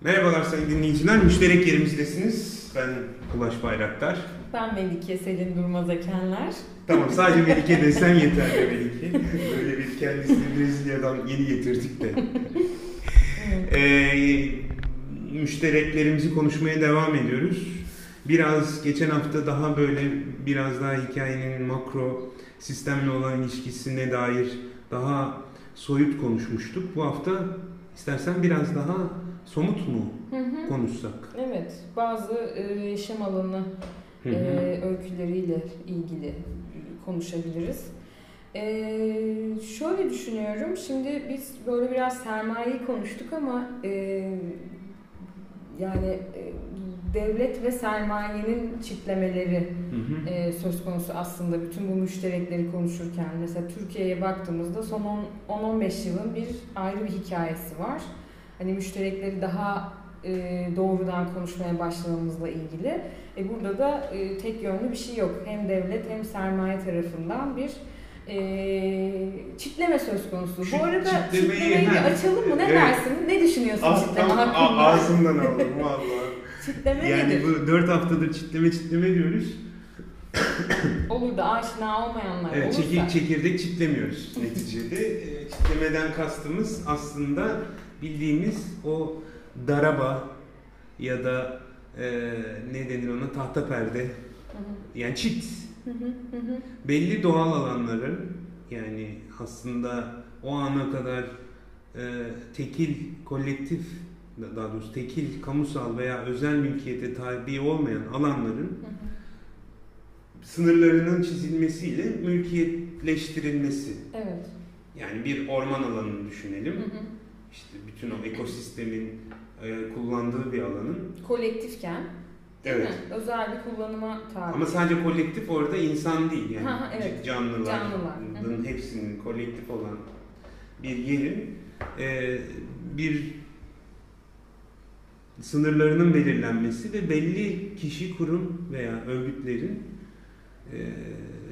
Merhabalar sayın dinleyiciler. Müşterek yerimizdesiniz. Ben Ulaş Bayraktar. Ben Melike Selin Durmaz Ekenler. Tamam sadece Melike desen yeterli Melike. Böyle bir kendisini Brezilya'dan yeni getirdik de. ee, müştereklerimizi konuşmaya devam ediyoruz. Biraz geçen hafta daha böyle biraz daha hikayenin makro sistemle olan ilişkisine dair daha soyut konuşmuştuk. Bu hafta istersen biraz daha somut mu Hı hı. konuşsak? Evet, bazı e, yaşam alanı Hı e, hı. öyküleriyle ilgili konuşabiliriz. E, şöyle düşünüyorum, şimdi biz böyle biraz sermayeyi konuştuk ama e, yani e, devlet ve sermayenin çitlemeleri Hı hı. e, söz konusu aslında bütün bu müşterekleri konuşurken. Mesela Türkiye'ye baktığımızda son 10-15 yılın bir ayrı bir hikayesi var. Hani müşterekleri daha e, doğrudan konuşmaya başlamamızla ilgili. E, burada da e, tek yönlü bir şey yok. Hem devlet hem sermaye tarafından bir e, çitleme söz konusu. Şu Bu arada çitlemeyi- çitlemeyi ha, açalım mı? Ne evet. dersin? Ne düşünüyorsun As- çitleme tam a- hakkında? ağzımdan aldım valla. çitleme Yani nedir? bu 4 haftadır çitleme çitleme diyoruz. Olur da aşina olmayanlar Evet, olursa. çekir, çekirdek çitlemiyoruz neticede. E, Çitlemeden kastımız aslında bildiğimiz o daraba ya da e, ne denir ona tahta perde yani çit belli doğal alanların yani aslında o ana kadar e, tekil kolektif daha doğrusu tekil kamusal veya özel mülkiyete tabi olmayan alanların sınırlarının çizilmesiyle mülkiyetleştirilmesi. Evet. Yani bir orman alanını düşünelim. Hı hı. İşte bütün o ekosistemin e, kullandığı bir alanın. Kolektifken değil Evet. mi? özel bir kullanıma tabi. Ama sadece kolektif orada insan değil yani Ha, evet. canlıların Canlılar. Hı. hepsinin kolektif olan bir yerin e, bir sınırlarının belirlenmesi ve belli kişi, kurum veya örgütlerin e,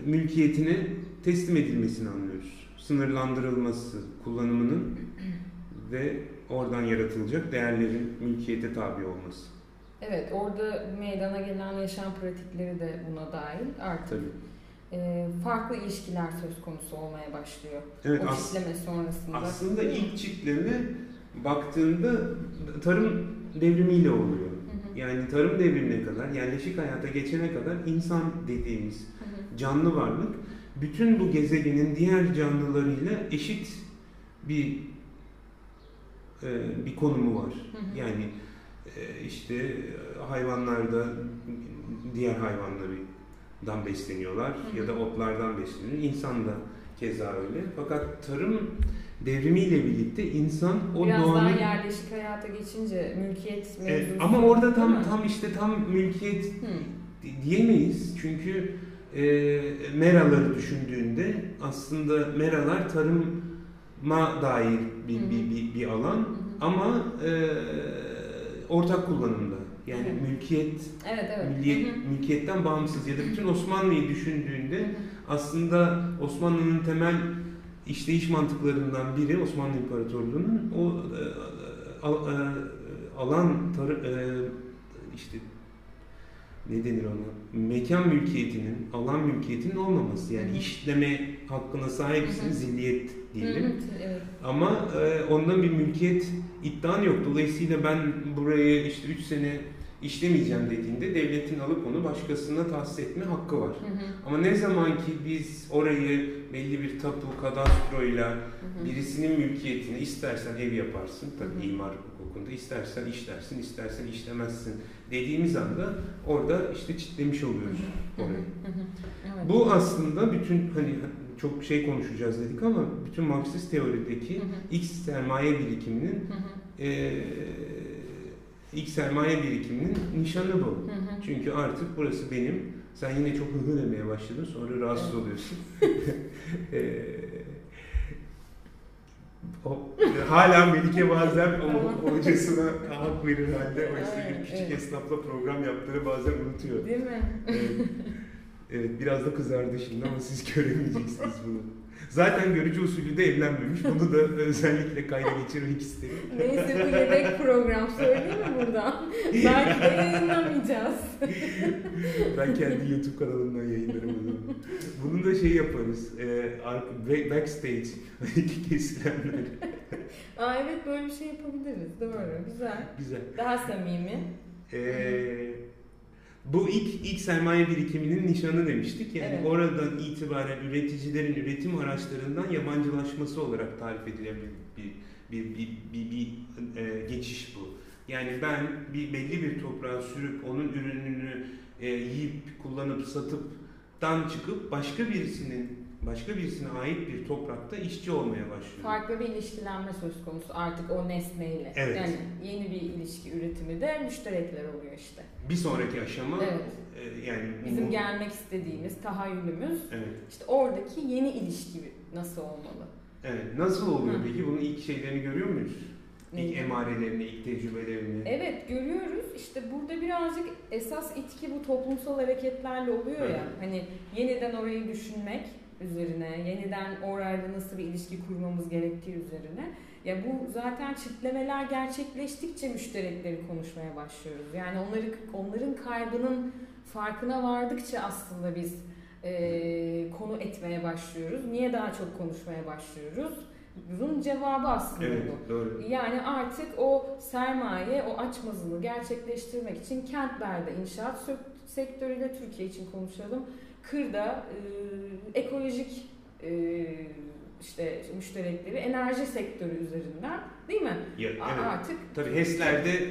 mülkiyetine teslim edilmesini anlıyoruz. Sınırlandırılması kullanımının ve oradan yaratılacak değerlerin mülkiyete tabi olması. Evet orada meydana gelen yaşam pratikleri de buna dahil artık Tabii. e, farklı ilişkiler söz konusu olmaya başlıyor. Evet, o çitleme sonrasında. aslında ilk çitleme baktığında tarım devrimiyle oluyor. Hı hı, Yani tarım devrimine kadar, yerleşik hayata geçene kadar insan dediğimiz hı. canlı varlık bütün bu gezegenin diğer canlılarıyla eşit bir e, bir konumu var. Hı hı. Yani e, işte hayvanlarda diğer hayvanlardan besleniyorlar Hı hı. ya da otlardan besleniyor. İnsan da keza öyle. Fakat tarım devrimiyle birlikte insan o Biraz doğanın daha yerleşik hayata geçince mülkiyet E, ama orada tam tam işte tam mülkiyet Hı. di- diyemeyiz. Çünkü e, meraları düşündüğünde aslında meralar tarıma dair bir, bir, bir, bir alan ama e, ortak kullanımda. Yani Evet. mülkiyet Evet evet. milliyet, mülkiyetten bağımsız ya da bütün Osmanlı'yı düşündüğünde aslında Osmanlı'nın temel işleyiş mantıklarından biri Osmanlı İmparatorluğu'nun o e, al- e, alan tar- e, işte ne denir ona? Mekan mülkiyetinin alan mülkiyetinin olmaması. Yani işleme hakkına sahipsin zilliyet diyelim Hı hı, Evet. ama e, ondan bir mülkiyet iddian yok dolayısıyla ben burayı işte 3 sene işlemeyeceğim dediğinde devletin alıp onu başkasına tahsis etme hakkı var. Hı hı, Ama ne zaman ki biz orayı belli bir tapu, kadastroyla birisinin mülkiyetini istersen ev yaparsın, tabii hı. imar hukukunda istersen işlersin, istersen işlemezsin dediğimiz anda orada işte çitlemiş oluyoruz orayı. hı hı. Evet. Bu aslında bütün hani çok şey konuşacağız dedik ama bütün Marksist teorideki Hı hı, X sermaye birikiminin hı hı, eee X sermaye birikiminin nişanı bu. hı hı. Çünkü artık burası benim. Sen yine çok hızlı demeye başladın. Sonra rahatsız oluyorsun. Eee, o, hala Melike bazen o hocasına hak verir halde oysa bir küçük evet. esnafla program yaptığını bazen unutuyor. Değil mi? Evet. evet biraz da kızardı şimdi ama siz göremeyeceksiniz bunu. Zaten görücü usulü de evlenmemiş. Bunu da özellikle kayda geçirmek isterim. Neyse bu yedek program söyleyeyim mi buradan. Belki de yayınlamayacağız. ben kendi YouTube kanalımdan yayınlarım zaman. Bunu da şey yaparız. E, backstage kesilenler. Aa evet böyle bir şey yapabiliriz. Doğru. Güzel. Güzel. Daha samimi. Ee, bu ilk ilk sermaye birikiminin nişanı demiştik. Yani Evet. oradan itibaren üreticilerin üretim araçlarından yabancılaşması olarak tarif edilebilir bir bir bir bir, bir, e, geçiş bu. Yani ben bir belli bir toprağa sürüp onun ürününü e, yiyip kullanıp satıptan çıkıp başka birisinin başka birisine ait bir toprakta işçi olmaya başlıyorum. Farklı bir ilişkilenme söz konusu artık o nesneyle. Evet. Yani yeni bir ilişki üretimi de müşterekler oluyor işte. Bir sonraki aşama Evet. e, yani Bizim bu- gelmek istediğimiz tahayyülümüz Evet. işte oradaki yeni ilişki nasıl olmalı? Evet. Nasıl oluyor Hı. peki? Bunun ilk şeylerini görüyor muyuz? İlk emarelerini, ilk tecrübelerini. Evet görüyoruz. İşte burada birazcık esas itki bu toplumsal hareketlerle oluyor ya. Evet. Hani yeniden orayı düşünmek üzerine, yeniden orayla nasıl bir ilişki kurmamız gerektiği üzerine. Ya bu zaten çiftlemeler gerçekleştikçe müşterekleri konuşmaya başlıyoruz. Yani onları onların kaybının farkına vardıkça aslında biz e, konu etmeye başlıyoruz. Niye daha çok konuşmaya başlıyoruz? Bunun cevabı aslında Evet, bu. doğru. Yani artık o sermaye, o açmazını gerçekleştirmek için kentlerde inşaat sektörüyle Türkiye için konuşalım. Kırda e, ekolojik e, işte müşterekleri enerji sektörü üzerinden değil mi? Ya, evet. Artık Tabii HES'lerde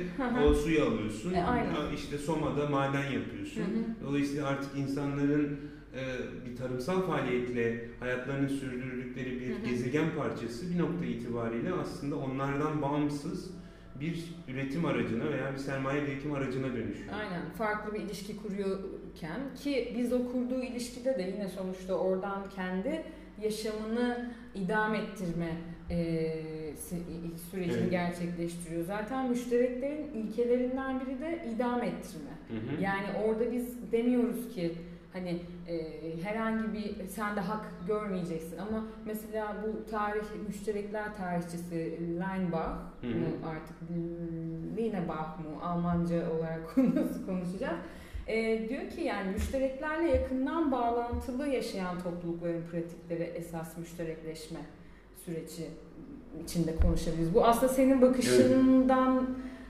o suyu alıyorsun. E, aynen. İşte Soma'da maden yapıyorsun. Hı hı. Dolayısıyla artık insanların e, bir tarımsal faaliyetle hayatlarını sürdürdükleri bir Hı hı. gezegen parçası bir nokta itibariyle aslında onlardan bağımsız bir üretim aracına veya bir sermaye birikim aracına dönüşüyor. Aynen farklı bir ilişki kuruyorken ki biz o kurduğu ilişkide de yine sonuçta oradan kendi yaşamını idam ettirme e, sü- sürecini Evet. gerçekleştiriyor. Zaten müştereklerin ilkelerinden biri de idam ettirme. Hı hı. Yani orada biz demiyoruz ki hani e, herhangi bir sen de hak görmeyeceksin ama mesela bu tarih müşterekler tarihçisi Leinbach Hı artık Linebach mı Almanca olarak nasıl konuşacağız? E, diyor ki yani müştereklerle yakından bağlantılı yaşayan toplulukların pratikleri esas müşterekleşme süreci içinde konuşabiliriz. Bu aslında senin bakışından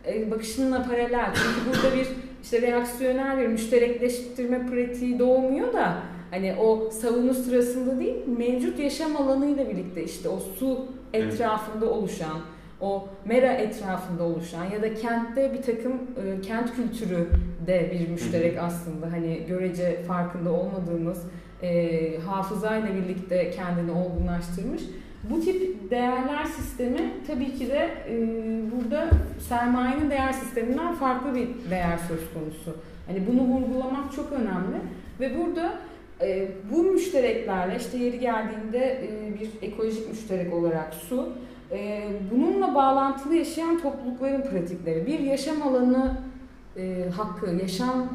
e, bakışınla paralel. Çünkü burada bir işte reaksiyoner bir müşterekleştirme pratiği doğmuyor da hani o savunuş sırasında değil mevcut yaşam alanıyla birlikte işte o su Evet. etrafında oluşan o mera etrafında oluşan ya da kentte bir takım e, kent kültürü de bir müşterek aslında hani görece farkında olmadığımız e, hafızayla birlikte kendini olgunlaştırmış. Bu tip değerler sistemi tabii ki de e, burada sermayenin değer sisteminden farklı bir değer söz konusu. Hani bunu vurgulamak çok önemli ve burada e, bu müştereklerle işte yeri geldiğinde e, bir ekolojik müşterek olarak su, e, bununla bağlantılı yaşayan toplulukların pratikleri, bir yaşam alanı e, hakkı, yaşam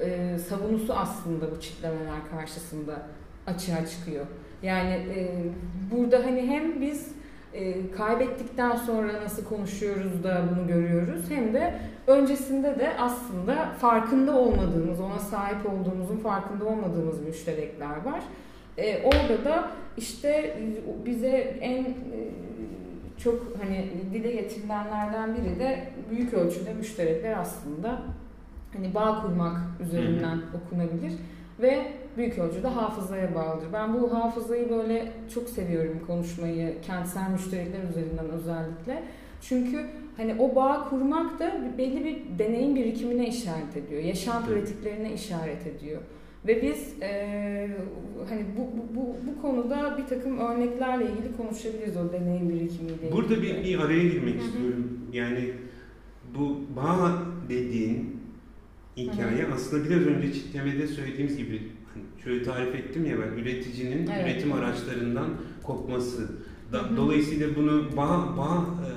e, savunusu aslında bu çitlemeler karşısında açığa çıkıyor. Yani e, burada hani hem biz e, kaybettikten sonra nasıl konuşuyoruz da bunu görüyoruz hem de öncesinde de aslında farkında olmadığımız, ona sahip olduğumuzun farkında olmadığımız müşterekler var. E, orada da işte bize en e, çok hani dile getirilenlerden biri de büyük ölçüde müşterekler aslında hani bağ kurmak üzerinden okunabilir ve büyük ölçüde hafızaya bağlıdır. Ben bu hafızayı böyle çok seviyorum konuşmayı kentsel müşterekler üzerinden özellikle. Çünkü hani o bağ kurmak da belli bir deneyim birikimine işaret ediyor. Yaşam pratiklerine işaret ediyor. Ve biz eee, hani bu, bu, bu, bu konuda bir takım örneklerle ilgili konuşabiliriz o deneyim birikimiyle ilgili. Burada bir, bir araya girmek istiyorum. Yani bu bağ dediğin hikaye aslında biraz önce çitlemede söylediğimiz gibi hani şöyle tarif ettim ya ben üreticinin Evet. üretim araçlarından kopması. Da-. Dolayısıyla bunu bağ bağ e,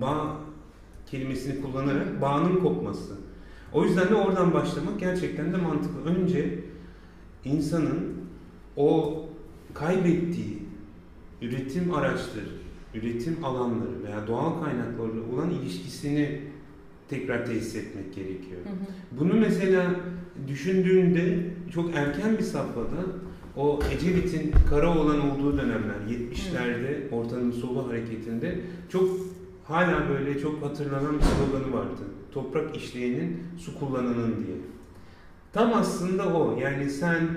bağ kelimesini kullanarak bağının kopması. O yüzden de oradan başlamak gerçekten de mantıklı. Önce insanın o kaybettiği üretim araçları, üretim alanları veya doğal kaynaklarla olan ilişkisini tekrar tesis etmek gerekiyor. Hı hı. Bunu mesela düşündüğünde çok erken bir safhada o Ecevit'in kara olan olduğu dönemler 70'lerde Ortanın Solu hareketinde çok hala böyle çok hatırlanan bir sloganı vardı. Toprak işleyenin su kullananın diye. Tam aslında o. Yani sen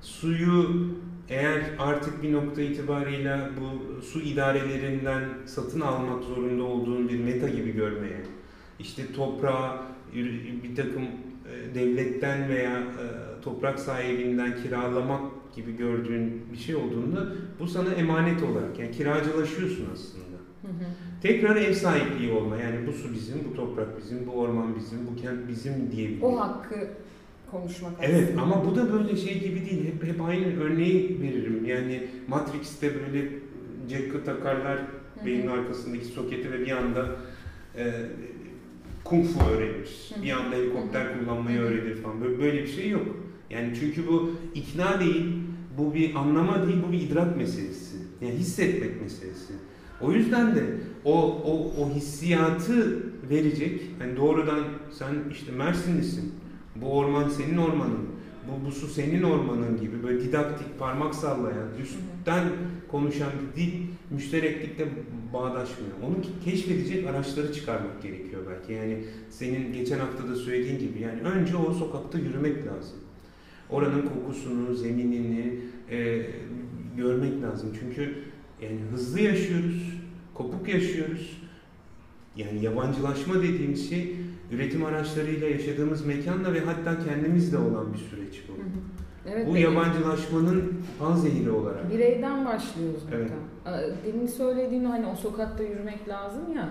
suyu eğer artık bir nokta itibarıyla bu su idarelerinden satın almak zorunda olduğun bir meta gibi görmeye, işte toprağı bir takım e, devletten veya e, toprak sahibinden kiralamak gibi gördüğün bir şey olduğunda bu sana emanet olarak yani kiracılaşıyorsun aslında. Hı hı. Tekrar ev sahipliği olma yani bu su bizim, bu toprak bizim, bu orman bizim, bu kent bizim diyebilmek. O hakkı konuşmak Evet aslında. ama bu da böyle şey gibi değil. Hep hep aynı örneği veririm. Yani Matrix'te böyle jack'ı takarlar Hı beynin arkasındaki soketi ve bir anda e, kung fu öğrenir. Bir anda helikopter kullanmayı öğrenir falan. Böyle, böyle bir şey yok. Yani çünkü bu ikna değil, bu bir anlama değil, bu bir idrak meselesi. Yani hissetmek meselesi. O yüzden de o, o, o hissiyatı verecek, hani doğrudan sen işte Mersinlisin, bu orman senin ormanın, bu, bu su senin ormanın gibi böyle didaktik, parmak sallayan, üstten konuşan bir dil müştereklikte bağdaşmıyor. Onu ke- keşfedecek araçları çıkarmak gerekiyor belki. Yani senin geçen hafta da söylediğin gibi yani önce o sokakta yürümek lazım. Oranın kokusunu, zeminini e, görmek lazım. Çünkü yani hızlı yaşıyoruz, kopuk yaşıyoruz. Yani yabancılaşma dediğimiz şey üretim araçlarıyla yaşadığımız mekanla ve hatta kendimizle olan bir süreç bu. Hı hı. Evet, Bu yabancılaşmanın panzehiri olarak. bireyden başlıyoruz Evet. burada. Aa, Demin söylediğin hani o sokakta yürümek lazım ya.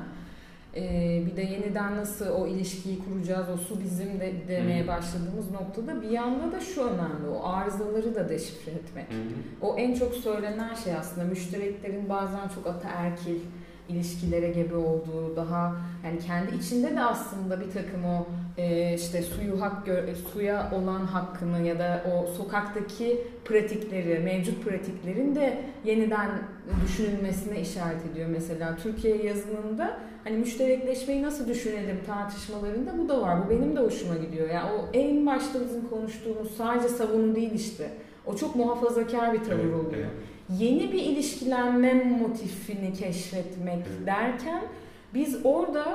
Ee, bir de yeniden nasıl o ilişkiyi kuracağız, o su bizim de demeye Hı. başladığımız noktada bir yanda da şu önemli, o arızaları da deşifre etmek. Hı. O en çok söylenen şey aslında müştereklerin bazen çok ataerkil ilişkilere gebe olduğu, daha yani kendi içinde de aslında bir takım o e, işte suyu hak e, suya olan hakkını ya da o sokaktaki pratikleri, mevcut pratiklerin de yeniden düşünülmesine işaret ediyor mesela. Türkiye yazınında hani müşterekleşmeyi nasıl düşünelim tartışmalarında bu da var. Bu benim de hoşuma gidiyor. Yani o en başta bizim konuştuğumuz sadece savunu değil işte. O çok muhafazakar bir tavır Evet, oluyor. evet. Yeni bir ilişkilenme motifini keşfetmek Evet. derken biz orada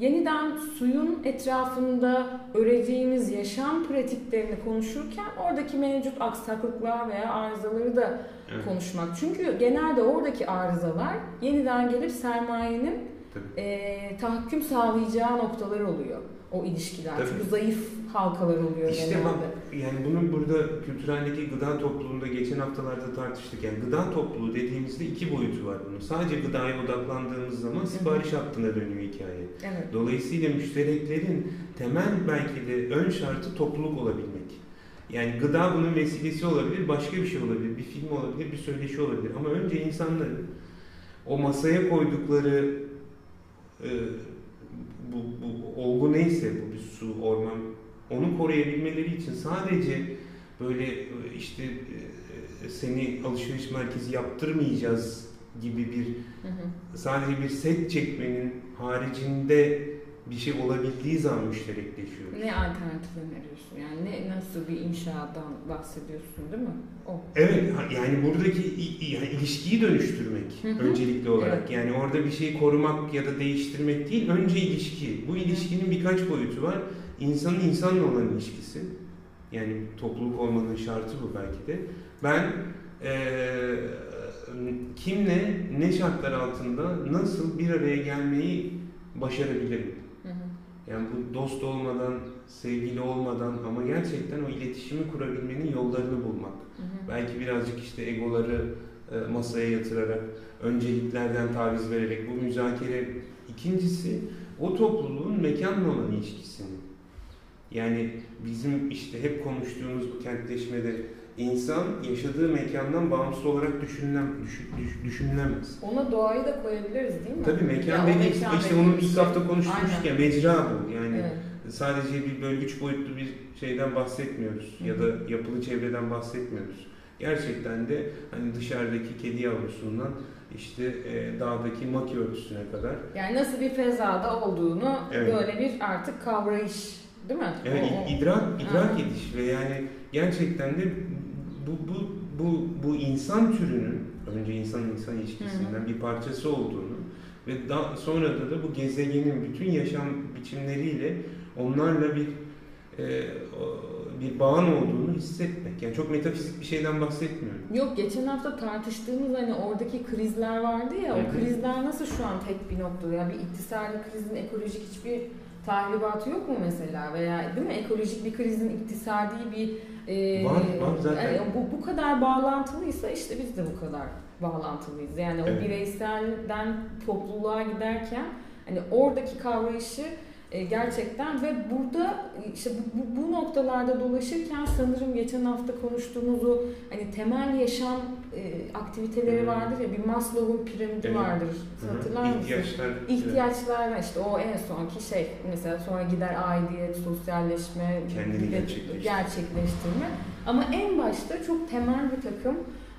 yeniden suyun etrafında öreceğimiz yaşam pratiklerini konuşurken oradaki mevcut aksaklıklar veya arızaları da Evet. konuşmak. Çünkü genelde oradaki arızalar yeniden gelip sermayenin Tabii. e, tahakküm sağlayacağı noktalar oluyor o ilişkiler. Tabii. Çünkü zayıf halkalar oluyor İşte genelde. bak yani bunun burada kültüreldeki gıda topluluğunda geçen haftalarda tartıştık. Yani gıda topluluğu dediğimizde iki boyutu var bunun. Sadece gıdaya odaklandığımız zaman sipariş hattına dönüyor hikaye. Evet. Dolayısıyla müştereklerin temel belki de ön şartı topluluk olabilmek. Yani gıda bunun vesilesi olabilir, başka bir şey olabilir, bir film olabilir, bir söyleşi olabilir. Ama önce insanların o masaya koydukları e, bu, bu olgu neyse, bu bir su, orman, onu koruyabilmeleri için sadece böyle işte e, seni alışveriş merkezi yaptırmayacağız gibi bir Hı hı. sadece bir set çekmenin haricinde bir şey olabildiği zaman müşterekleşiyor. Ne alternatif öneriyorsun? Yani ne nasıl bir inşaattan bahsediyorsun değil mi? O. Evet, yani buradaki yani ilişkiyi dönüştürmek Hı hı. öncelikli olarak. Evet. Yani orada bir şeyi korumak ya da değiştirmek değil, önce ilişki. Bu ilişkinin birkaç boyutu var. İnsanın insanla olan ilişkisi. Yani topluluk olmanın şartı bu belki de. Ben eee, kimle, ne şartlar altında nasıl bir araya gelmeyi başarabilirim? Yani bu dost olmadan, sevgili olmadan ama gerçekten o iletişimi kurabilmenin yollarını bulmak. Hı hı. Belki birazcık işte egoları e, masaya yatırarak, önceliklerden taviz vererek bu müzakere. İkincisi o topluluğun mekanla olan ilişkisini. Yani bizim işte hep konuştuğumuz bu kentleşmede insan yaşadığı mekandan bağımsız olarak düşünülen, düş- düş- düşünülemez. Ona doğayı da koyabiliriz değil mi? Tabii Ya mekan dediğimiz mekan işte onu ilk şey. hafta konuşmuştuk ya mecra bu. Yani Evet. sadece bir böyle üç boyutlu bir şeyden bahsetmiyoruz ya da yapılı çevreden bahsetmiyoruz. Gerçekten de hani dışarıdaki kedi yavrusundan işte e, dağdaki maki örtüsüne kadar. Yani nasıl bir fezada olduğunu Evet. böyle bir artık kavrayış değil mi? Evet, O- idrak idrak ediş ve yani gerçekten de bu bu bu bu insan türünün önce insan insan ilişkisinden bir parçası olduğunu ve daha sonra da da bu gezegenin bütün yaşam biçimleriyle onlarla bir e, bir bağın olduğunu hissetmek. Yani çok metafizik bir şeyden bahsetmiyorum. Yok geçen hafta tartıştığımız hani oradaki krizler vardı ya Hı hı. o krizler nasıl şu an tek bir noktada yani bir iktisadi krizin ekolojik hiçbir tahribatı yok mu mesela veya değil mi ekolojik bir krizin iktisadi bir e, Var, var zaten. yani bu bu kadar bağlantılıysa işte biz de bu kadar bağlantılıyız. Yani o Evet. bireyselden topluluğa giderken hani oradaki kavrayışı e, gerçekten ve burada işte bu, bu, bu noktalarda dolaşırken sanırım geçen hafta konuştuğumuz o hani temel yaşam e, aktiviteleri Hı. vardır ya bir Maslow'un piramidi Evet. vardır. Hatırlar mısın? İhtiyaçlar. İhtiyaçlar var işte o en sonki şey mesela sonra gider aidiyet, sosyalleşme, Kendini gerçekleştirme. gerçekleştirme. Ama en başta çok temel bir takım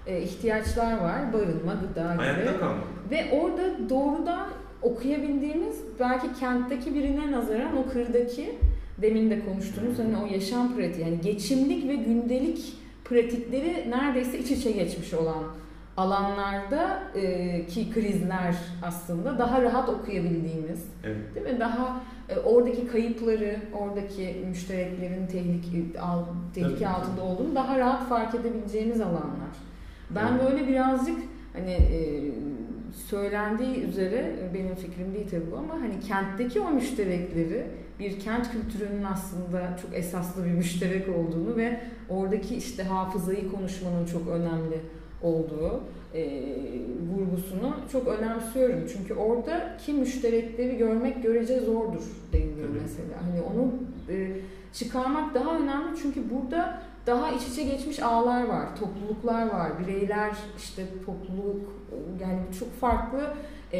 e, ihtiyaçlar var. Barınma, gıda gibi. Hayatta kalmak. Ve orada doğrudan okuyabildiğimiz belki kentteki birine nazaran o kırdaki demin de konuştuğumuz hani o yaşam pratiği yani geçimlik ve gündelik pratikleri neredeyse iç içe geçmiş olan alanlarda e, ki krizler aslında daha rahat okuyabildiğimiz Evet. değil mi? Daha e, oradaki kayıpları, oradaki müştereklerin tehlike, al, tehlike Tabii. altında olduğunu daha rahat fark edebileceğimiz alanlar. Ben Evet. böyle birazcık hani e, söylendiği üzere benim fikrim değil tabii bu ama hani kentteki o müşterekleri bir kent kültürünün aslında çok esaslı bir müşterek olduğunu ve oradaki işte hafızayı konuşmanın çok önemli olduğu e, vurgusunu çok önemsiyorum. Çünkü oradaki müşterekleri görmek görece zordur deniliyor mesela. Hani onu e, çıkarmak daha önemli çünkü burada daha iç içe geçmiş ağlar var, topluluklar var, bireyler işte topluluk yani çok farklı e,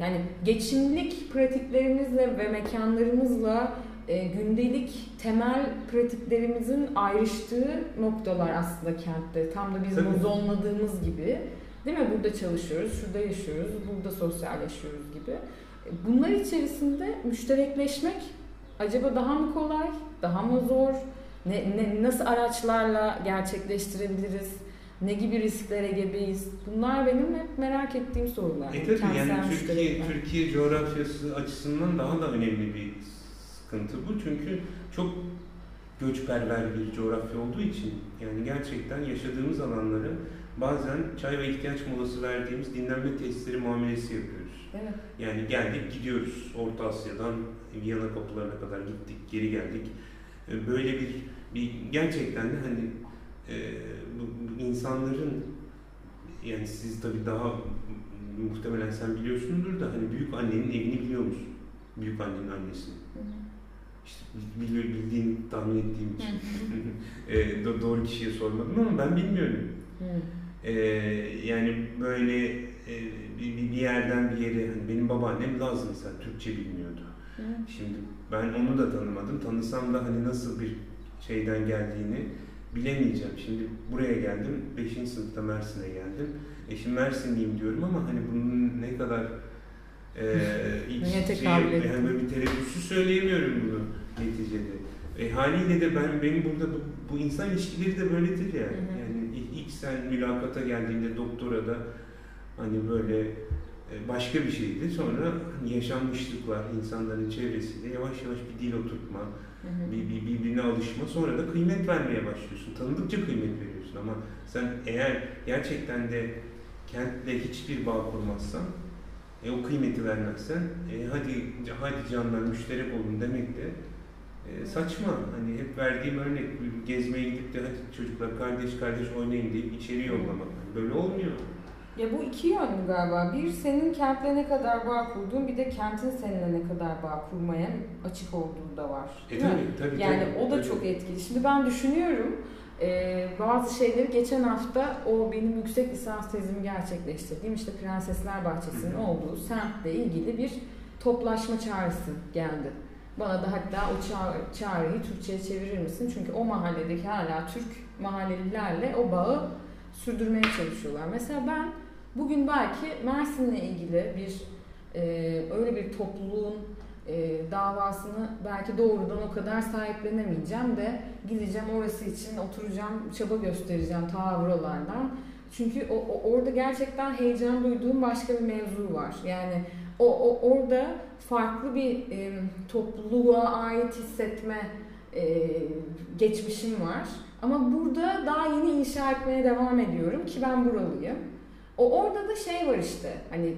yani geçimlik pratiklerimizle ve mekanlarımızla e, gündelik temel pratiklerimizin ayrıştığı noktalar aslında kentte. Tam da Tabii. o zonladığımız gibi. Değil mi? Burada çalışıyoruz, şurada yaşıyoruz, burada sosyalleşiyoruz gibi. E, Bunlar içerisinde müşterekleşmek acaba daha mı kolay, daha mı zor? Ne, ne, nasıl araçlarla gerçekleştirebiliriz? Ne gibi risklere gebeyiz? Bunlar benim hep merak ettiğim sorular. E tabii yani Türkiye. Türkiye coğrafyası açısından daha da önemli bir sıkıntı bu. Çünkü çok göçperver bir coğrafya olduğu için yani gerçekten yaşadığımız alanları bazen çay ve ihtiyaç molası verdiğimiz dinlenme tesisleri muamelesi yapıyoruz. Evet. Yani geldik gidiyoruz Orta Asya'dan Viyana kapılarına kadar gittik geri geldik. E, Böyle bir, bir gerçekten de hani e, bu, bu insanların yani siz tabii daha muhtemelen sen biliyorsundur da hani büyük annenin evini biliyor musun? Büyük annenin annesini. Hı hı. İşte biliyor, bildiğini tahmin ettiğim için. e, do- doğru kişiye sormadım ama ben bilmiyorum. Hı. Ee, yani böyle e, bir, bir bir yerden bir yere hani benim babaannem Laz mesela Türkçe bilmiyordu. Hı. Şimdi ben onu da tanımadım. Tanısam da hani nasıl bir şeyden geldiğini bilemeyeceğim. Şimdi buraya geldim. 5. sınıfta Mersin'e geldim. E şimdi Mersinliyim diyorum ama hani bunun ne kadar e, Neye şey, tekabül yani böyle bir tereddütsüz söyleyemiyorum bunu neticede. E, haliyle de ben benim burada bu, bu insan ilişkileri de böyledir ya. Hı hı. Yani ilk, sen mülakata geldiğinde doktora da hani böyle başka bir şeydi. Sonra hani yaşanmışlıklar, insanların çevresiyle yavaş yavaş bir dil oturtma, Hı hı. bir, bir birbirine alışma. Sonra da kıymet vermeye başlıyorsun. Tanıdıkça kıymet veriyorsun ama sen eğer gerçekten de kentle hiçbir bağ kurmazsan e, o kıymeti vermezsen e, hadi hadi canlar müşterek olun demek de e, saçma. Hani hep verdiğim örnek gezmeye gidip de hadi çocuklar kardeş kardeş oynayın deyip içeri yollamak. Böyle olmuyor. Ya bu iki yönlü galiba. Bir senin kentle ne kadar bağ kurduğun bir de kentin seninle ne kadar bağ kurmaya açık olduğu da var. E tabii tabii. Yani tabii, o da tabii. çok etkili. Şimdi ben düşünüyorum e, bazı şeyleri geçen hafta o benim yüksek lisans tezimi gerçekleştirdiğim işte Prensesler Bahçesi'nin olduğu semtle ilgili bir toplaşma çağrısı geldi. Bana da hatta o ça- çağrıyı Türkçe'ye çevirir misin? Çünkü o mahalledeki hala Türk mahallelilerle o bağı sürdürmeye çalışıyorlar. Mesela ben bugün belki Mersin'le ilgili bir e, öyle bir topluluğun e, davasını belki doğrudan o kadar sahiplenemeyeceğim de gideceğim orası için oturacağım, çaba göstereceğim ta buralardan. Çünkü o, o, orada gerçekten heyecan duyduğum başka bir mevzu var. Yani o, o orada farklı bir e, topluluğa ait hissetme e, geçmişim var. Ama burada daha yeni inşa etmeye devam ediyorum ki ben buralıyım. O orada da şey var işte hani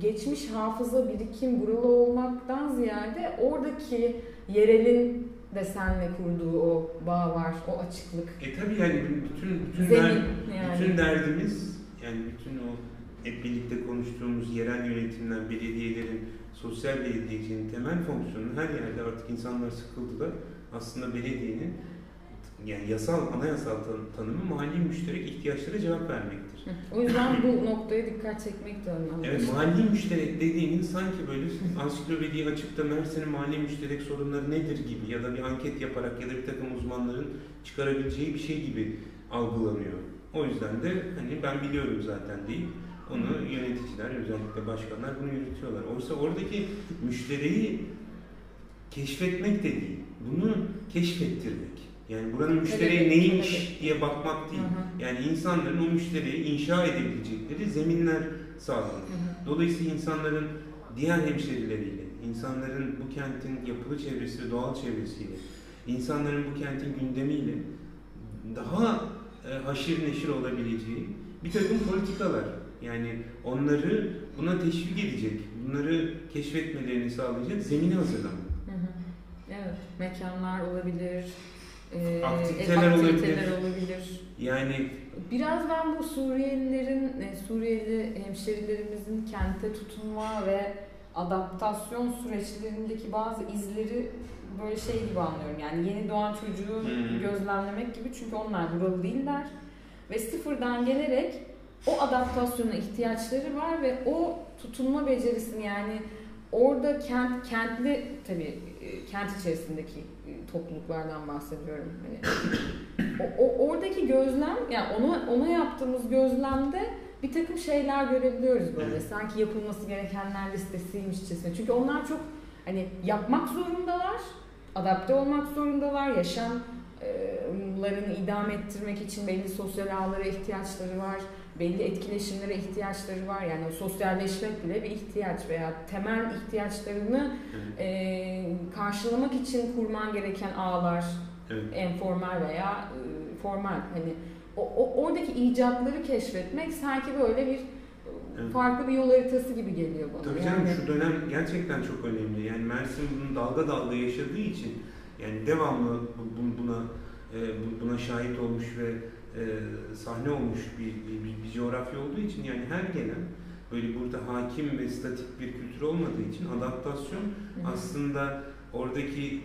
geçmiş hafıza birikim buralı olmaktan ziyade oradaki yerelin de senle kurduğu o bağ var, o açıklık. E tabi yani bütün bütün, Zemin, der, yani. bütün derdimiz yani bütün o hep birlikte konuştuğumuz yerel yönetimler, belediyelerin, sosyal belediyecinin temel fonksiyonu her yerde artık insanlar sıkıldı da aslında belediyenin yani yasal, anayasal tan- tanımı mahalli müşterek ihtiyaçlara cevap vermektir. O yüzden bu noktaya dikkat çekmek de önemli. Evet, mahalli müşterek dediğinin sanki böyle ansiklopediyi açıp da Mersin'in mahalli müşterek sorunları nedir gibi ya da bir anket yaparak ya da bir takım uzmanların çıkarabileceği bir şey gibi algılanıyor. O yüzden de hani ben biliyorum zaten deyip onu yöneticiler, özellikle başkanlar bunu yürütüyorlar. Oysa oradaki müşteriyi keşfetmek de değil, bunu keşfettirmek. Yani buranın müşteriye neymiş diye bakmak değil. Hı hı. Yani insanların o müşteriye inşa edebilecekleri zeminler sağlanır. Dolayısıyla insanların diğer hemşerileriyle, insanların bu kentin yapılı çevresi ve doğal çevresiyle, insanların bu kentin gündemiyle daha e, haşir neşir olabileceği bir takım politikalar. Yani onları buna teşvik edecek, bunları keşfetmelerini sağlayacak zemini hazırlamak. Evet, mekanlar olabilir, e, Aktiviteler aktiviteler olabilir. olabilir. Yani Biraz ben bu Suriyelilerin, e, Suriyeli hemşerilerimizin kente tutunma ve adaptasyon süreçlerindeki bazı izleri böyle şey gibi anlıyorum. Yani yeni doğan çocuğu Hmm. gözlemlemek gibi çünkü onlar buralı değiller. Ve sıfırdan gelerek o adaptasyona ihtiyaçları var ve o tutunma becerisini yani orada kent kentli tabii e, kent içerisindeki topluluklardan bahsediyorum. Hani o, o- oradaki gözlem yani ona ona yaptığımız gözlemde bir takım şeyler görebiliyoruz böyle. Sanki yapılması gerekenler listesiymişçesine. Çünkü onlar çok hani yapmak zorundalar, adapte olmak zorundalar, yaşamlarını idame ettirmek için belli sosyal ağlara ihtiyaçları var, belli etkileşimlere ihtiyaçları var. Yani sosyalleşmek bile bir ihtiyaç veya temel ihtiyaçlarını evet, e, karşılamak için kurman gereken ağlar, evet. enformal veya e, formal hani o, o oradaki icatları keşfetmek sanki böyle bir Evet. farklı bir yol haritası gibi geliyor bana. Tabii canım şu dönem gerçekten çok önemli. Yani Mersin bunu dalga dalga yaşadığı için yani devamlı bu- bu- buna bu- buna şahit olmuş ve e, sahne olmuş bir, bir, bir, bir coğrafya olduğu için yani her gelen böyle burada hakim ve statik bir kültür olmadığı için adaptasyon Hı hı. aslında oradaki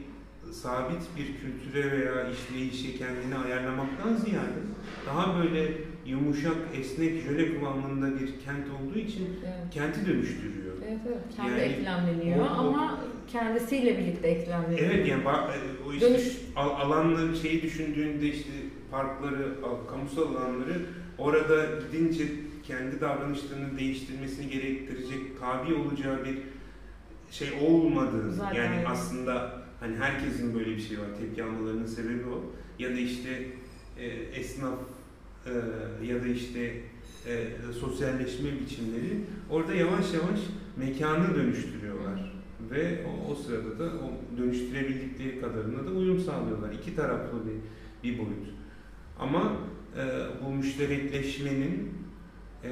sabit bir kültüre veya işleyişe kendini ayarlamaktan ziyade daha böyle yumuşak, esnek, jöle kıvamında bir kent olduğu için Evet. kenti dönüştürüyor. Evet, evet. Kendi Yani eklemleniyor o- o- ama kendisiyle birlikte eklemleniyor. Evet yani e, o işte Dönüş. al- alanları şeyi düşündüğünde işte parkları, al- kamusal alanları orada gidince kendi davranışlarını değiştirmesini gerektirecek tabi olacağı bir şey olmadığı Zaten yani öyle. aslında hani herkesin böyle bir şey var tepki almalarının sebebi o ya da işte e, esnaf e, ya da işte e, sosyalleşme biçimleri orada yavaş yavaş mekanı dönüştürüyorlar ve o, o sırada da o dönüştürebildikleri kadarına da uyum sağlıyorlar. İki taraflı bir, bir boyut. Ama e, bu müşterekleşmenin e,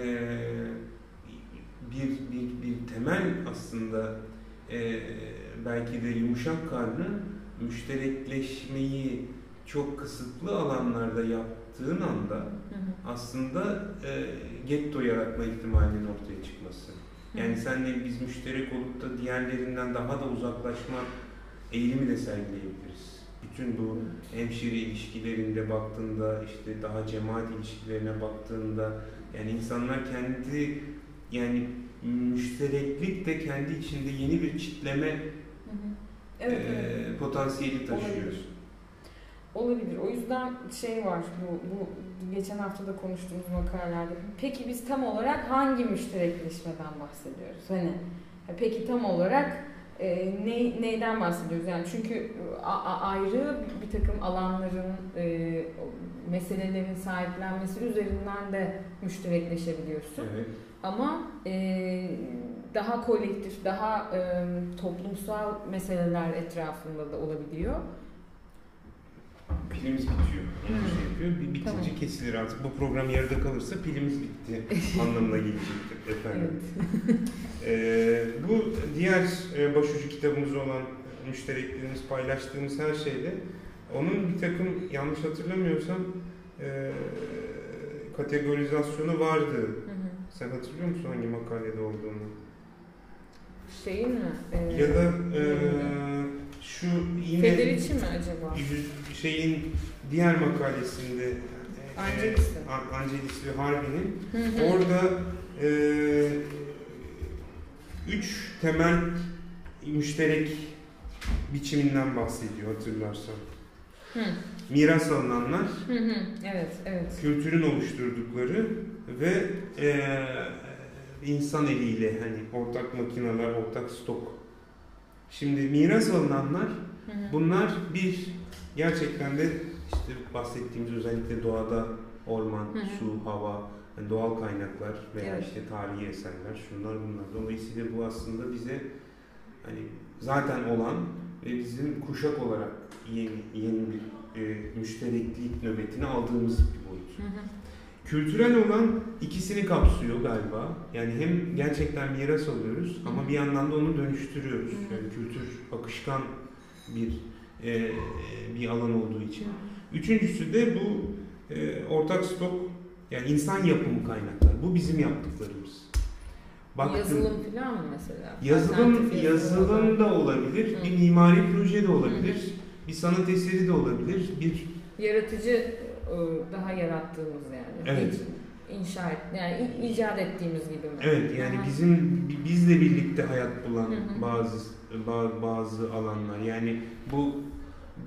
bir, bir, bir temel aslında e, belki de yumuşak karnı müşterekleşmeyi çok kısıtlı alanlarda yaptığın anda Hı hı. aslında e, getto yaratma ihtimalinin ortaya çıkması. Yani senle biz müşterek olup da diğerlerinden daha da uzaklaşma eğilimi de sergileyebiliriz. Bütün bu hemşire ilişkilerinde baktığında işte daha cemaat ilişkilerine baktığında yani insanlar kendi yani müştereklik de kendi içinde yeni bir çitleme Hı hı. Evet, e, evet. potansiyeli taşıyor. Olabilir. Olabilir. O yüzden şey var bu, bu geçen hafta da konuştuğumuz makalelerde. Peki biz tam olarak hangi müşterekleşmeden bahsediyoruz? Hani peki tam olarak e, ne, neyden bahsediyoruz? Yani çünkü a, a, ayrı bir takım alanların e, meselelerin sahiplenmesi üzerinden de müşterekleşebiliyorsun. Evet. Ama e, daha kolektif, daha e, toplumsal meseleler etrafında da olabiliyor. Pilimiz bitiyor. Onu şey yapıyor. Bir bitince Tamam. kesilir artık. Bu program yarıda kalırsa pilimiz bitti anlamına gelecektir efendim. Ee, bu diğer e, başucu kitabımız olan müştereklerimiz paylaştığımız her şeyde onun bir takım yanlış hatırlamıyorsam e, kategorizasyonu vardı. Hı hı. Sen hatırlıyor musun hangi makalede olduğunu? Şeyin mi? Ee, Ya da e, şu yine Federici mi acaba? şeyin diğer makalesinde e, Angelis'in. An- Angelis ve hı. Orada e, üç temel müşterek biçiminden bahsediyor hatırlarsan. Hı. Miras alınanlar, Hı hı. Evet, evet. kültürün oluşturdukları ve e, insan eliyle hani ortak makineler, ortak stok. Şimdi miras alınanlar bunlar bir gerçekten de işte bahsettiğimiz özellikle doğada orman, Hı hı. su, hava, hani doğal kaynaklar veya Evet. işte tarihi eserler, şunlar bunlar. Dolayısıyla bu aslında bize hani zaten olan ve bizim kuşak olarak yeni yeni bir e, müştereklik nöbetini aldığımız bir boyut. Hı hı. Kültürel olan ikisini kapsıyor galiba. Yani hem gerçekten miras alıyoruz ama bir yandan da onu dönüştürüyoruz. Hı. Yani kültür akışkan bir e, bir alan olduğu için. Üçüncüsü de bu e, ortak stok yani insan yapımı kaynaklar. Bu bizim yaptıklarımız. Baktım- Yazılım falan mı mesela? Yazılım, yazılım da olabilir, Hı. bir mimari proje de olabilir, bir sanat eseri de olabilir, bir Yaratıcı daha yarattığımız yani. Evet. İnşa et, yani icat ettiğimiz gibi mi? Evet yani Aha. bizim bizle birlikte hayat bulan Hı hı. bazı ba- bazı alanlar. Yani bu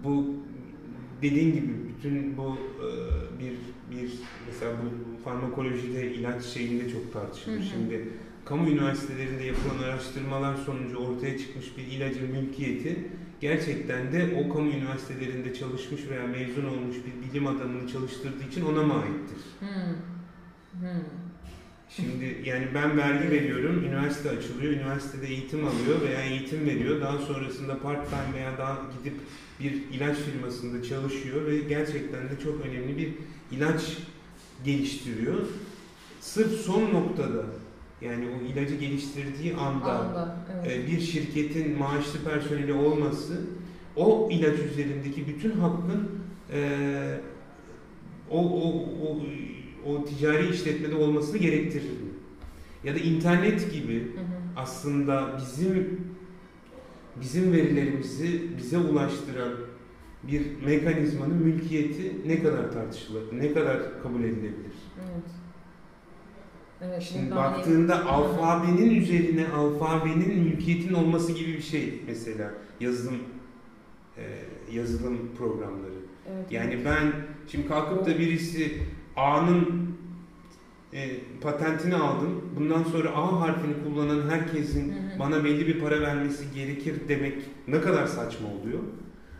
bu dediğin gibi bütün bu e, bir bir mesela bu farmakolojide ilaç şeyinde çok tartışılır. Hı hı. Şimdi kamu üniversitelerinde yapılan araştırmalar sonucu ortaya çıkmış bir ilacın mülkiyeti gerçekten de o kamu üniversitelerinde çalışmış veya mezun olmuş bir bilim adamını çalıştırdığı için ona mı aittir? Hı. Hı. Şimdi yani ben vergi veriyorum, üniversite açılıyor, üniversitede eğitim alıyor veya eğitim veriyor. Daha sonrasında part time veya daha gidip bir ilaç firmasında çalışıyor ve gerçekten de çok önemli bir ilaç geliştiriyor. Sırf son noktada yani o ilacı geliştirdiği anda Anda, evet. e, bir şirketin maaşlı personeli olması o ilaç üzerindeki bütün hakkın e, o, o, o, o ticari işletmede olmasını gerektirir. Ya da internet gibi Hı hı. aslında bizim bizim verilerimizi bize ulaştıran bir mekanizmanın mülkiyeti ne kadar tartışılır, ne kadar kabul edilebilir? Evet. Evet, Şimdi baktığında yeni- alfabenin üzerine alfabenin mülkiyetinin olması gibi bir şey mesela yazılım e, yazılım programları. Evet, Yani evet. ben şimdi kalkıp da birisi A'nın e, patentini aldım. Bundan sonra A harfini kullanan herkesin Hı hı. bana belli bir para vermesi gerekir demek ne kadar saçma oluyor.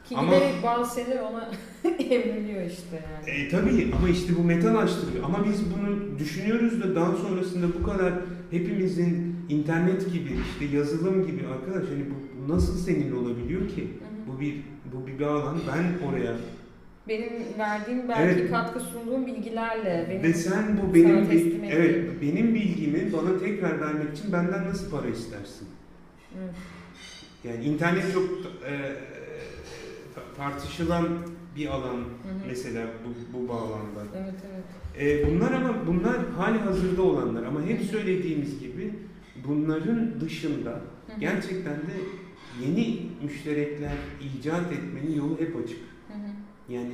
Ki Ama- giderek bazı şeyler ona evriliyor işte yani. E, tabii ama işte bu metalaştırıyor. Ama biz bunu düşünüyoruz da daha sonrasında bu kadar hepimizin internet gibi işte yazılım gibi arkadaş hani bu, bu nasıl senin olabiliyor ki? Hı hı. Bu bir bu bir alan. Ben oraya Benim verdiğim belki Evet. katkı sunduğum bilgilerle benim ve sen bu benim bil- evet benim bilgimi bana tekrar vermek için benden nasıl para istersin? Evet. Yani internet çok e, tartışılan bir alan Hı hı. mesela bu, bu bağlamda. Evet evet. E, bunlar ama bunlar hali hazırda olanlar ama hep söylediğimiz gibi bunların dışında Hı hı. gerçekten de yeni müşterekler icat etmenin yolu hep açık. Hı hı. Yani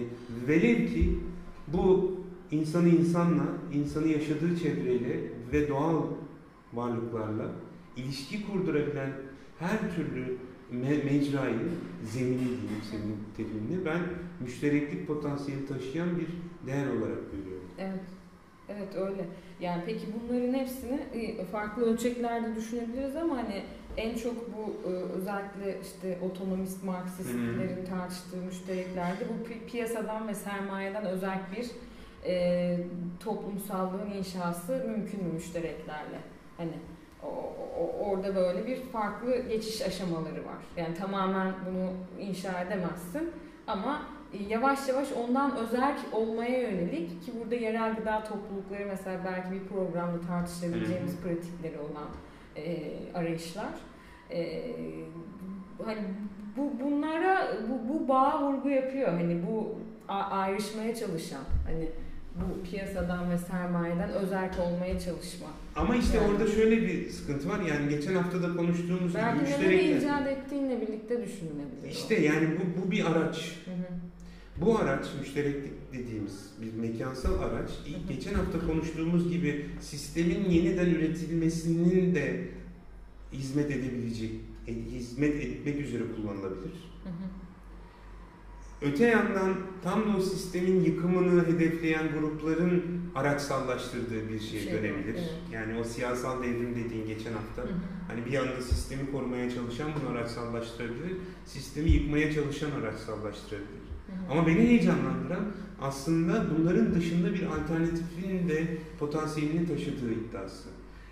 velev ki bu insanı insanla, insanı yaşadığı çevreyle ve doğal varlıklarla ilişki kurdurabilen her türlü me- mecrayı, zemini diyeyim senin teriminle ben müştereklik potansiyeli taşıyan bir değer olarak görüyorum. Evet. Evet öyle. Yani peki bunların hepsini e, farklı ölçeklerde düşünebiliriz ama hani en çok bu e, özellikle işte otonomist Marksistlerin tartıştığı müştereklerde bu pi- piyasadan ve sermayeden özel bir e, toplumsallığın inşası mümkün mü müştereklerle? Hani orada böyle bir farklı geçiş aşamaları var. Yani tamamen bunu inşa edemezsin ama yavaş yavaş ondan özerk olmaya yönelik ki burada yerel gıda toplulukları mesela belki bir programda tartışabileceğimiz pratikleri olan e, arayışlar. E, hani bu bunlara bu, bu bağ vurgu yapıyor. Hani bu ayrışmaya çalışan hani bu piyasadan ve sermayeden özerk olmaya çalışma. Ama işte Yani. orada şöyle bir sıkıntı var. Yani geçen hafta da konuştuğumuz gibi Belki neleri müşterekler. icat ettiğinle birlikte düşünülebilir. o. İşte yani bu, bu bir araç. Hı hı. Bu araç müştereklik dediğimiz bir mekansal araç. İlk Hı hı. geçen hafta konuştuğumuz gibi sistemin yeniden üretilmesinin de hizmet edebilecek, e, hizmet etmek üzere kullanılabilir. Hı hı. Öte yandan tam da o sistemin yıkımını hedefleyen grupların araçsallaştırdığı bir şeye Şey, dönebilir. evet. Yani o siyasal devrim dediğin geçen hafta Hı hı. Hani bir yanda sistemi korumaya çalışan bunu araçsallaştırabilir, sistemi yıkmaya çalışan araçsallaştırabilir. Hı hı. Ama beni heyecanlandıran aslında bunların dışında bir alternatifin de potansiyelini taşıdığı iddiası.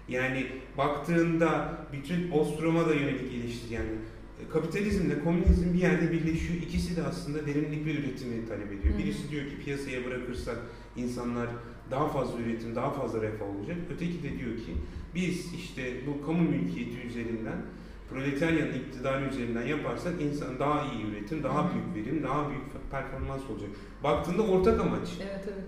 Yani baktığında bütün Ostrom'a da yönelik eleştiri yani kapitalizmle komünizm bir yerde birleşiyor. İkisi de aslında derinlikli üretimi talep ediyor. Hı. Birisi diyor ki piyasaya bırakırsak insanlar daha fazla üretim, daha fazla refah olacak. Öteki de diyor ki biz işte bu kamu mülkiyeti üzerinden proletaryanın iktidarı üzerinden yaparsak insan daha iyi üretim, daha hı. büyük verim, daha büyük performans olacak. Baktığında ortak amaç. Evet evet.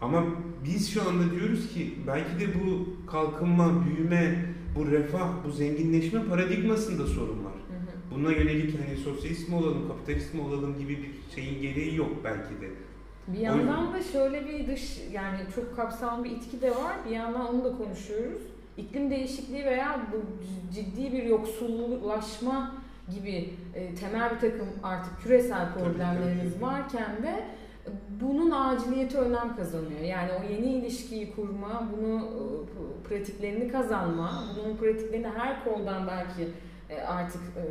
Ama biz şu anda diyoruz ki belki de bu kalkınma, büyüme, bu refah, bu zenginleşme paradigmasında sorun var. Buna yönelik hani sosyalist mi olalım, kapitalist mi olalım gibi bir şeyin gereği yok belki de. Bir yandan da şöyle bir dış yani çok kapsamlı bir itki de var. Bir yandan onu da konuşuyoruz. İklim değişikliği veya bu ciddi bir yoksullaşma gibi e, temel bir takım artık küresel problemlerimiz tabii. varken de bunun aciliyeti önem kazanıyor. Yani o yeni ilişkiyi kurma, bunu e, pratiklerini kazanma, bunun pratiklerini her koldan belki e, artık e,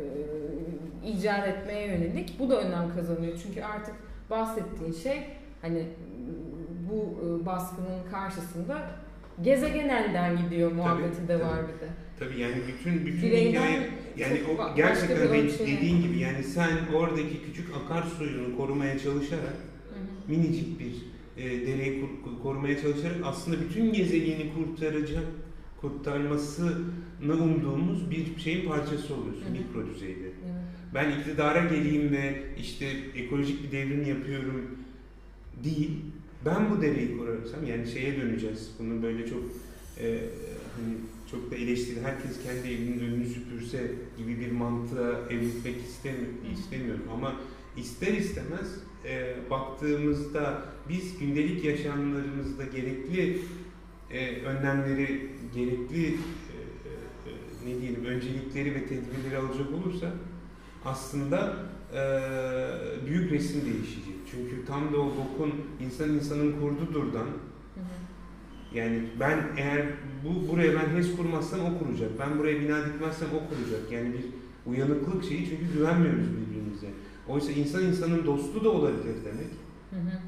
icat etmeye yönelik bu da önem kazanıyor. Çünkü artık bahsettiğin şey hani bu e, baskının karşısında gezegen elden gidiyor muhabbeti de tabii. var bir de. Tabii yani bütün bütün Bireyden hikaye yani o gerçekten de- ölçüye. dediğin gibi yani sen oradaki küçük akarsuyunu korumaya çalışarak Hı hı. minicik bir e, dereyi korumaya çalışarak aslında bütün gezegeni kurtaracak kurtarmasını umduğumuz bir şeyin parçası oluyorsun hı. mikro düzeyde. Evet. Ben iktidara geleyim ve işte ekolojik bir devrim yapıyorum değil. Ben bu dereyi korursam yani şeye döneceğiz. Bunu böyle çok e, hani çok da eleştiri herkes kendi evinin önünü süpürse gibi bir mantığa evritmek istemiyorum, istemiyorum ama ister istemez e, baktığımızda biz gündelik yaşamlarımızda gerekli e, önlemleri, gerekli e, e, ne diyelim öncelikleri ve tedbirleri alacak olursa aslında e, büyük resim değişecek. Çünkü tam da o bokun insan insanın kurdudurdan yani ben eğer bu buraya ben HES kurmazsam o kuracak. Ben buraya bina dikmezsem o kuracak. Yani bir uyanıklık şeyi çünkü güvenmiyoruz birbirimize. Oysa insan insanın dostu da olabilir demek. Hı hı.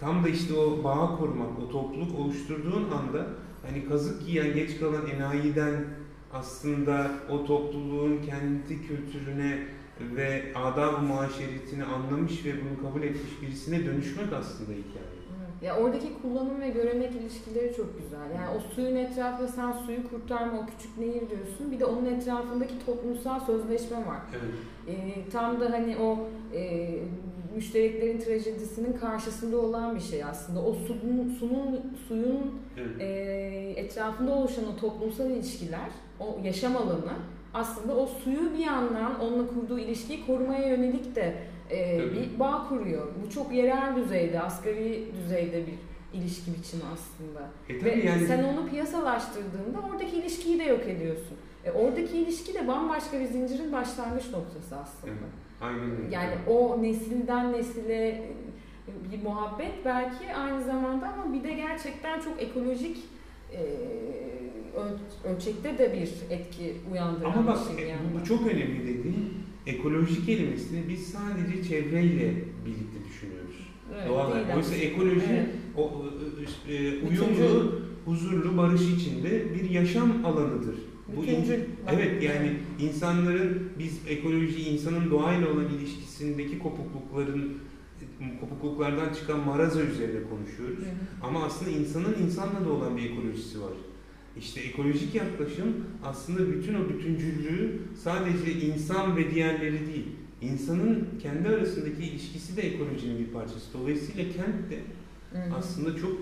Tam da işte o bağı korumak, o topluluk oluşturduğun anda hani kazık yiyen geç kalan enayiden aslında o topluluğun kendi kültürüne ve adab-ı muaşeretini anlamış ve bunu kabul etmiş birisine dönüşmek aslında hikaye. Ya oradaki kullanım ve görenek ilişkileri çok güzel. Yani o suyun etrafında sen suyu kurtarma, o küçük nehir diyorsun. Bir de onun etrafındaki toplumsal sözleşme var. Evet. Ee, tam da hani o e, müştereklerin trajedisinin karşısında olan bir şey aslında. O sunun, sunun suyun evet. e, etrafında oluşan o toplumsal ilişkiler, o yaşam alanı aslında o suyu bir yandan onunla kurduğu ilişkiyi korumaya yönelik de e, bir bağ kuruyor. Bu çok yerel düzeyde, asgari düzeyde bir ilişki biçimi aslında. E Ve yani sen onu piyasalaştırdığında oradaki ilişkiyi de yok ediyorsun. E, oradaki ilişki de bambaşka bir zincirin başlangıç noktası aslında. Evet. Aynen. Yani o nesilden nesile e, bir muhabbet belki aynı zamanda ama bir de gerçekten çok ekolojik e, öl- ölçekte de bir etki uyandıran Ama bak bir şey e, yani. bu çok önemli dediğin ekoloji kelimesini biz sadece çevreyle birlikte düşünüyoruz. Evet, Doğal. Oysa ekoloji Evet. o e, uyumlu, huzurlu, barış içinde bir yaşam alanıdır. Bu Bütüncül. Evet yani insanların biz ekoloji insanın doğayla olan ilişkisindeki kopuklukların kopukluklardan çıkan maraza üzerine konuşuyoruz. Hı hı. Ama aslında insanın insanla da olan bir ekolojisi var. İşte ekolojik yaklaşım aslında bütün o bütüncüllüğü sadece insan ve diğerleri değil, insanın kendi arasındaki ilişkisi de ekolojinin bir parçası. Dolayısıyla kent de aslında çok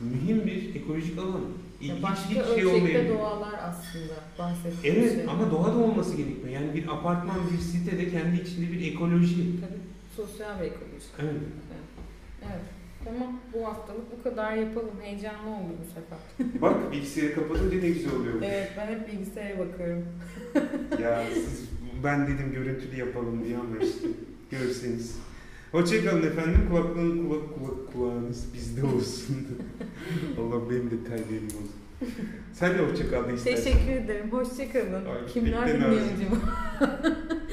mühim bir ekolojik alan. Ya İlginç Başka bir şey ölçekte olmayabilir. doğalar aslında bahsettiğimiz Evet şey. ama doğada olması gerekiyor. Yani bir apartman, bir sitede kendi içinde bir ekoloji. Tabii sosyal bir ekoloji. Evet. Evet. Tamam bu haftalık bu kadar yapalım. Heyecanlı oldu bu sefer. Bak bilgisayarı kapatınca ne güzel oluyor. Evet ben hep bilgisayara bakıyorum. Ya siz, ben dedim görüntülü yapalım diye ama işte görseniz. Hoşçakalın efendim. Kulaklığın kulak, kulak, kulağınız bizde olsun. Allah benim de terbiyelim olsun. Sen de hoşçakal da istersen. Teşekkür ederim. Hoşçakalın. Kimler dinliyor acaba?